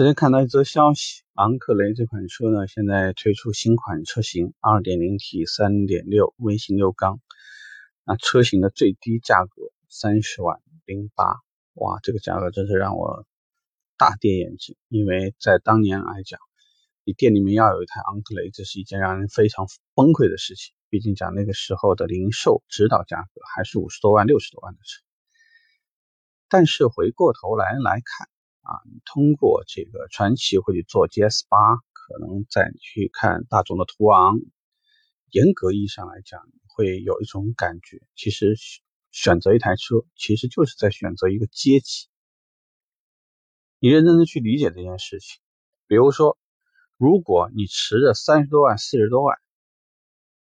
昨天看到一则消息，昂克雷这款车呢，现在推出新款车型，2.0T、3.6微型六缸，那车型的最低价格三十万零八，哇，这个价格真是让我大跌眼镜。因为在当年来讲，你店里面要有一台昂克雷，这是一件让人非常崩溃的事情。毕竟讲那个时候的零售指导价格还是五十多万、六十多万的车。但是回过头来来看。啊，你通过这个传奇会去做 GS 八，可能再去看大众的途昂，严格意义上来讲，会有一种感觉，其实选择一台车，其实就是在选择一个阶级。你认真的去理解这件事情，比如说，如果你持着三十多万、四十多万，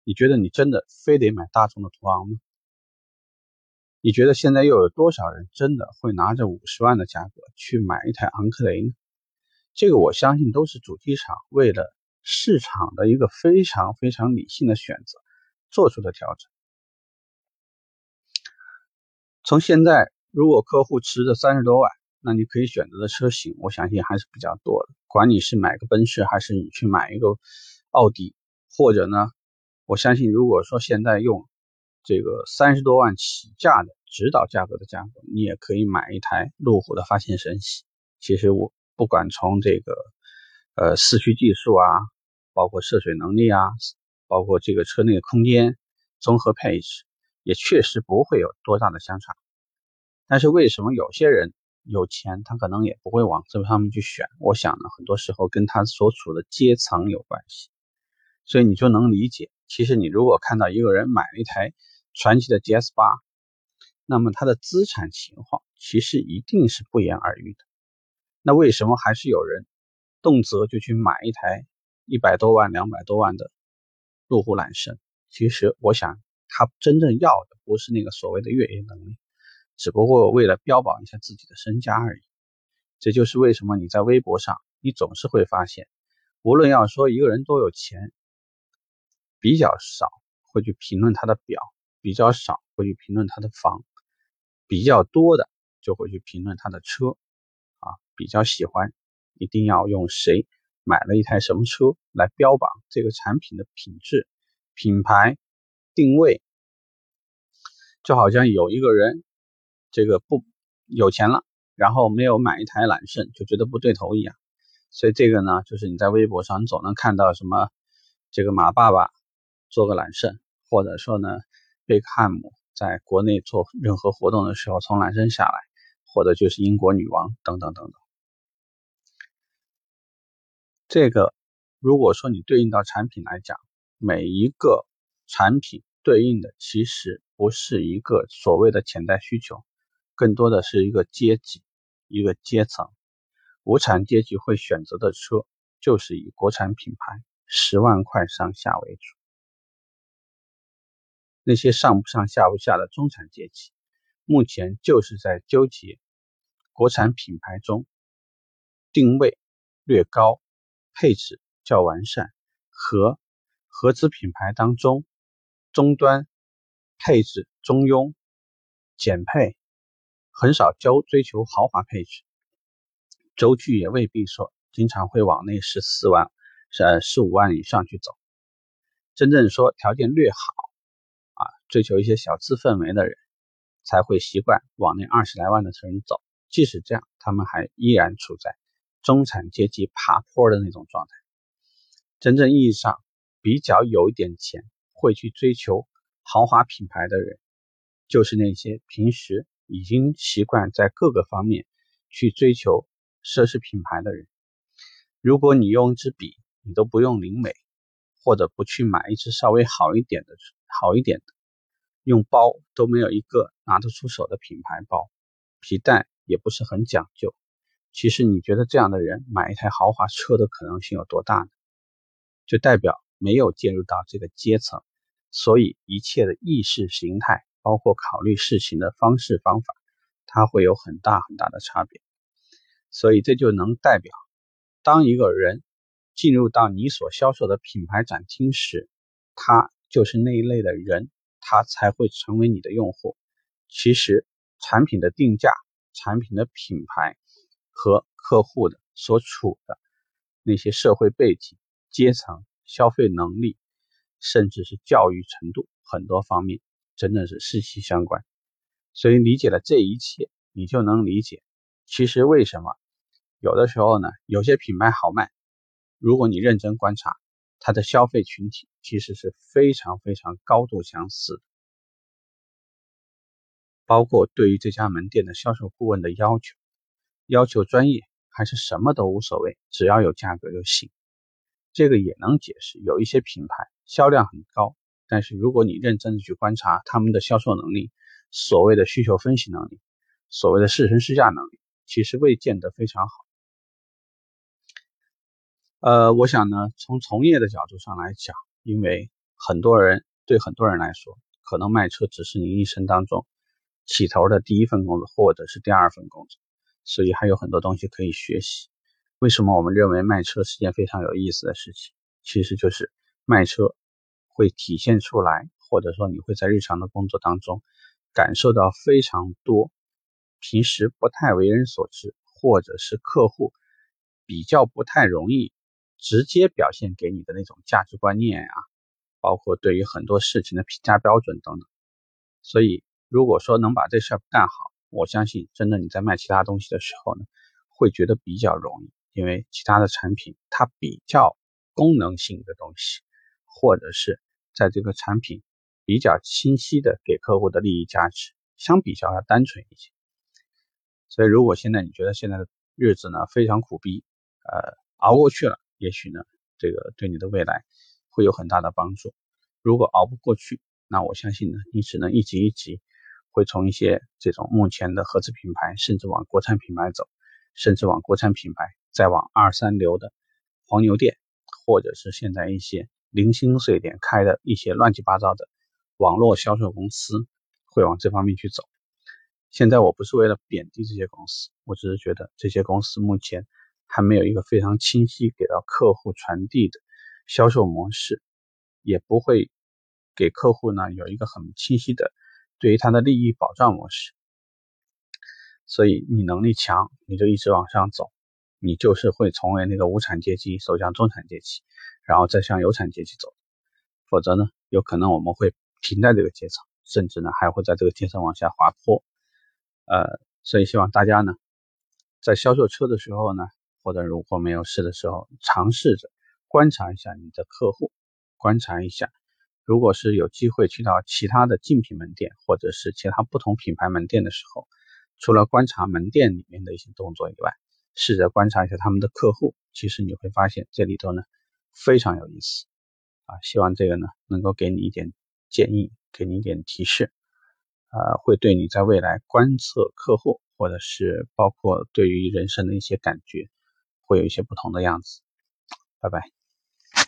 你觉得你真的非得买大众的途昂吗？你觉得现在又有多少人真的会拿着五十万的价格去买一台昂克雷呢？这个我相信都是主机厂为了市场的一个非常非常理性的选择做出的调整。从现在，如果客户持着三十多万，那你可以选择的车型，我相信还是比较多的。管你是买个奔驰，还是你去买一个奥迪，或者呢，我相信如果说现在用这个三十多万起价的。指导价格的价格，你也可以买一台路虎的发现神系。其实我不管从这个呃四驱技术啊，包括涉水能力啊，包括这个车内的空间综合配置，也确实不会有多大的相差。但是为什么有些人有钱，他可能也不会往这方面去选？我想呢，很多时候跟他所处的阶层有关系。所以你就能理解，其实你如果看到一个人买了一台传祺的 GS 八。那么它的资产情况其实一定是不言而喻的。那为什么还是有人动辄就去买一台一百多万、两百多万的路虎揽胜？其实我想，他真正要的不是那个所谓的越野能力，只不过为了标榜一下自己的身家而已。这就是为什么你在微博上，你总是会发现，无论要说一个人多有钱，比较少会去评论他的表，比较少会去评论他的房。比较多的就会去评论他的车，啊，比较喜欢，一定要用谁买了一台什么车来标榜这个产品的品质、品牌定位，就好像有一个人这个不有钱了，然后没有买一台揽胜就觉得不对头一样。所以这个呢，就是你在微博上总能看到什么这个马爸爸做个揽胜，或者说呢贝克汉姆。在国内做任何活动的时候，从揽胜下来，或者就是英国女王等等等等。这个如果说你对应到产品来讲，每一个产品对应的其实不是一个所谓的潜在需求，更多的是一个阶级、一个阶层。无产阶级会选择的车，就是以国产品牌十万块上下为主。那些上不上下不下的中产阶级，目前就是在纠结国产品牌中定位略高、配置较完善和合资品牌当中终端配置中庸、减配，很少交追求豪华配置，轴距也未必说经常会往那十四万、呃十五万以上去走。真正说条件略好。追求一些小资氛围的人，才会习惯往那二十来万的车里走。即使这样，他们还依然处在中产阶级爬坡的那种状态。真正意义上比较有一点钱，会去追求豪华品牌的人，就是那些平时已经习惯在各个方面去追求奢侈品牌的人。如果你用一支笔，你都不用灵美，或者不去买一支稍微好一点的、好一点的。用包都没有一个拿得出手的品牌包，皮带也不是很讲究。其实你觉得这样的人买一台豪华车的可能性有多大呢？就代表没有介入到这个阶层，所以一切的意识形态，包括考虑事情的方式方法，它会有很大很大的差别。所以这就能代表，当一个人进入到你所销售的品牌展厅时，他就是那一类的人。它才会成为你的用户。其实，产品的定价、产品的品牌和客户的所处的那些社会背景、阶层、消费能力，甚至是教育程度，很多方面真的是息息相关。所以理解了这一切，你就能理解，其实为什么有的时候呢，有些品牌好卖，如果你认真观察，它的消费群体其实是非常非常高度相似的。包括对于这家门店的销售顾问的要求，要求专业还是什么都无所谓，只要有价格就行。这个也能解释，有一些品牌销量很高，但是如果你认真的去观察他们的销售能力，所谓的需求分析能力，所谓的试乘试驾能力，其实未见得非常好。呃，我想呢，从从业的角度上来讲，因为很多人对很多人来说，可能卖车只是你一生当中。起头的第一份工作，或者是第二份工作，所以还有很多东西可以学习。为什么我们认为卖车是件非常有意思的事情？其实就是卖车会体现出来，或者说你会在日常的工作当中感受到非常多平时不太为人所知，或者是客户比较不太容易直接表现给你的那种价值观念啊，包括对于很多事情的评价标准等等。所以。如果说能把这事儿干好，我相信真的你在卖其他东西的时候呢，会觉得比较容易，因为其他的产品它比较功能性的东西，或者是在这个产品比较清晰的给客户的利益价值，相比较要单纯一些。所以如果现在你觉得现在的日子呢非常苦逼，呃，熬过去了，也许呢这个对你的未来会有很大的帮助。如果熬不过去，那我相信呢你只能一级一级。会从一些这种目前的合资品牌，甚至往国产品牌走，甚至往国产品牌再往二三流的黄牛店，或者是现在一些零星碎店开的一些乱七八糟的网络销售公司，会往这方面去走。现在我不是为了贬低这些公司，我只是觉得这些公司目前还没有一个非常清晰给到客户传递的销售模式，也不会给客户呢有一个很清晰的。对于他的利益保障模式，所以你能力强，你就一直往上走，你就是会成为那个无产阶级走向中产阶级，然后再向有产阶级走。否则呢，有可能我们会停在这个阶层，甚至呢还会在这个阶层往下滑坡。呃，所以希望大家呢，在销售车的时候呢，或者如果没有事的时候，尝试着观察一下你的客户，观察一下。如果是有机会去到其他的竞品门店，或者是其他不同品牌门店的时候，除了观察门店里面的一些动作以外，试着观察一下他们的客户，其实你会发现这里头呢非常有意思啊！希望这个呢能够给你一点建议，给你一点提示，啊，会对你在未来观测客户，或者是包括对于人生的一些感觉，会有一些不同的样子。拜拜。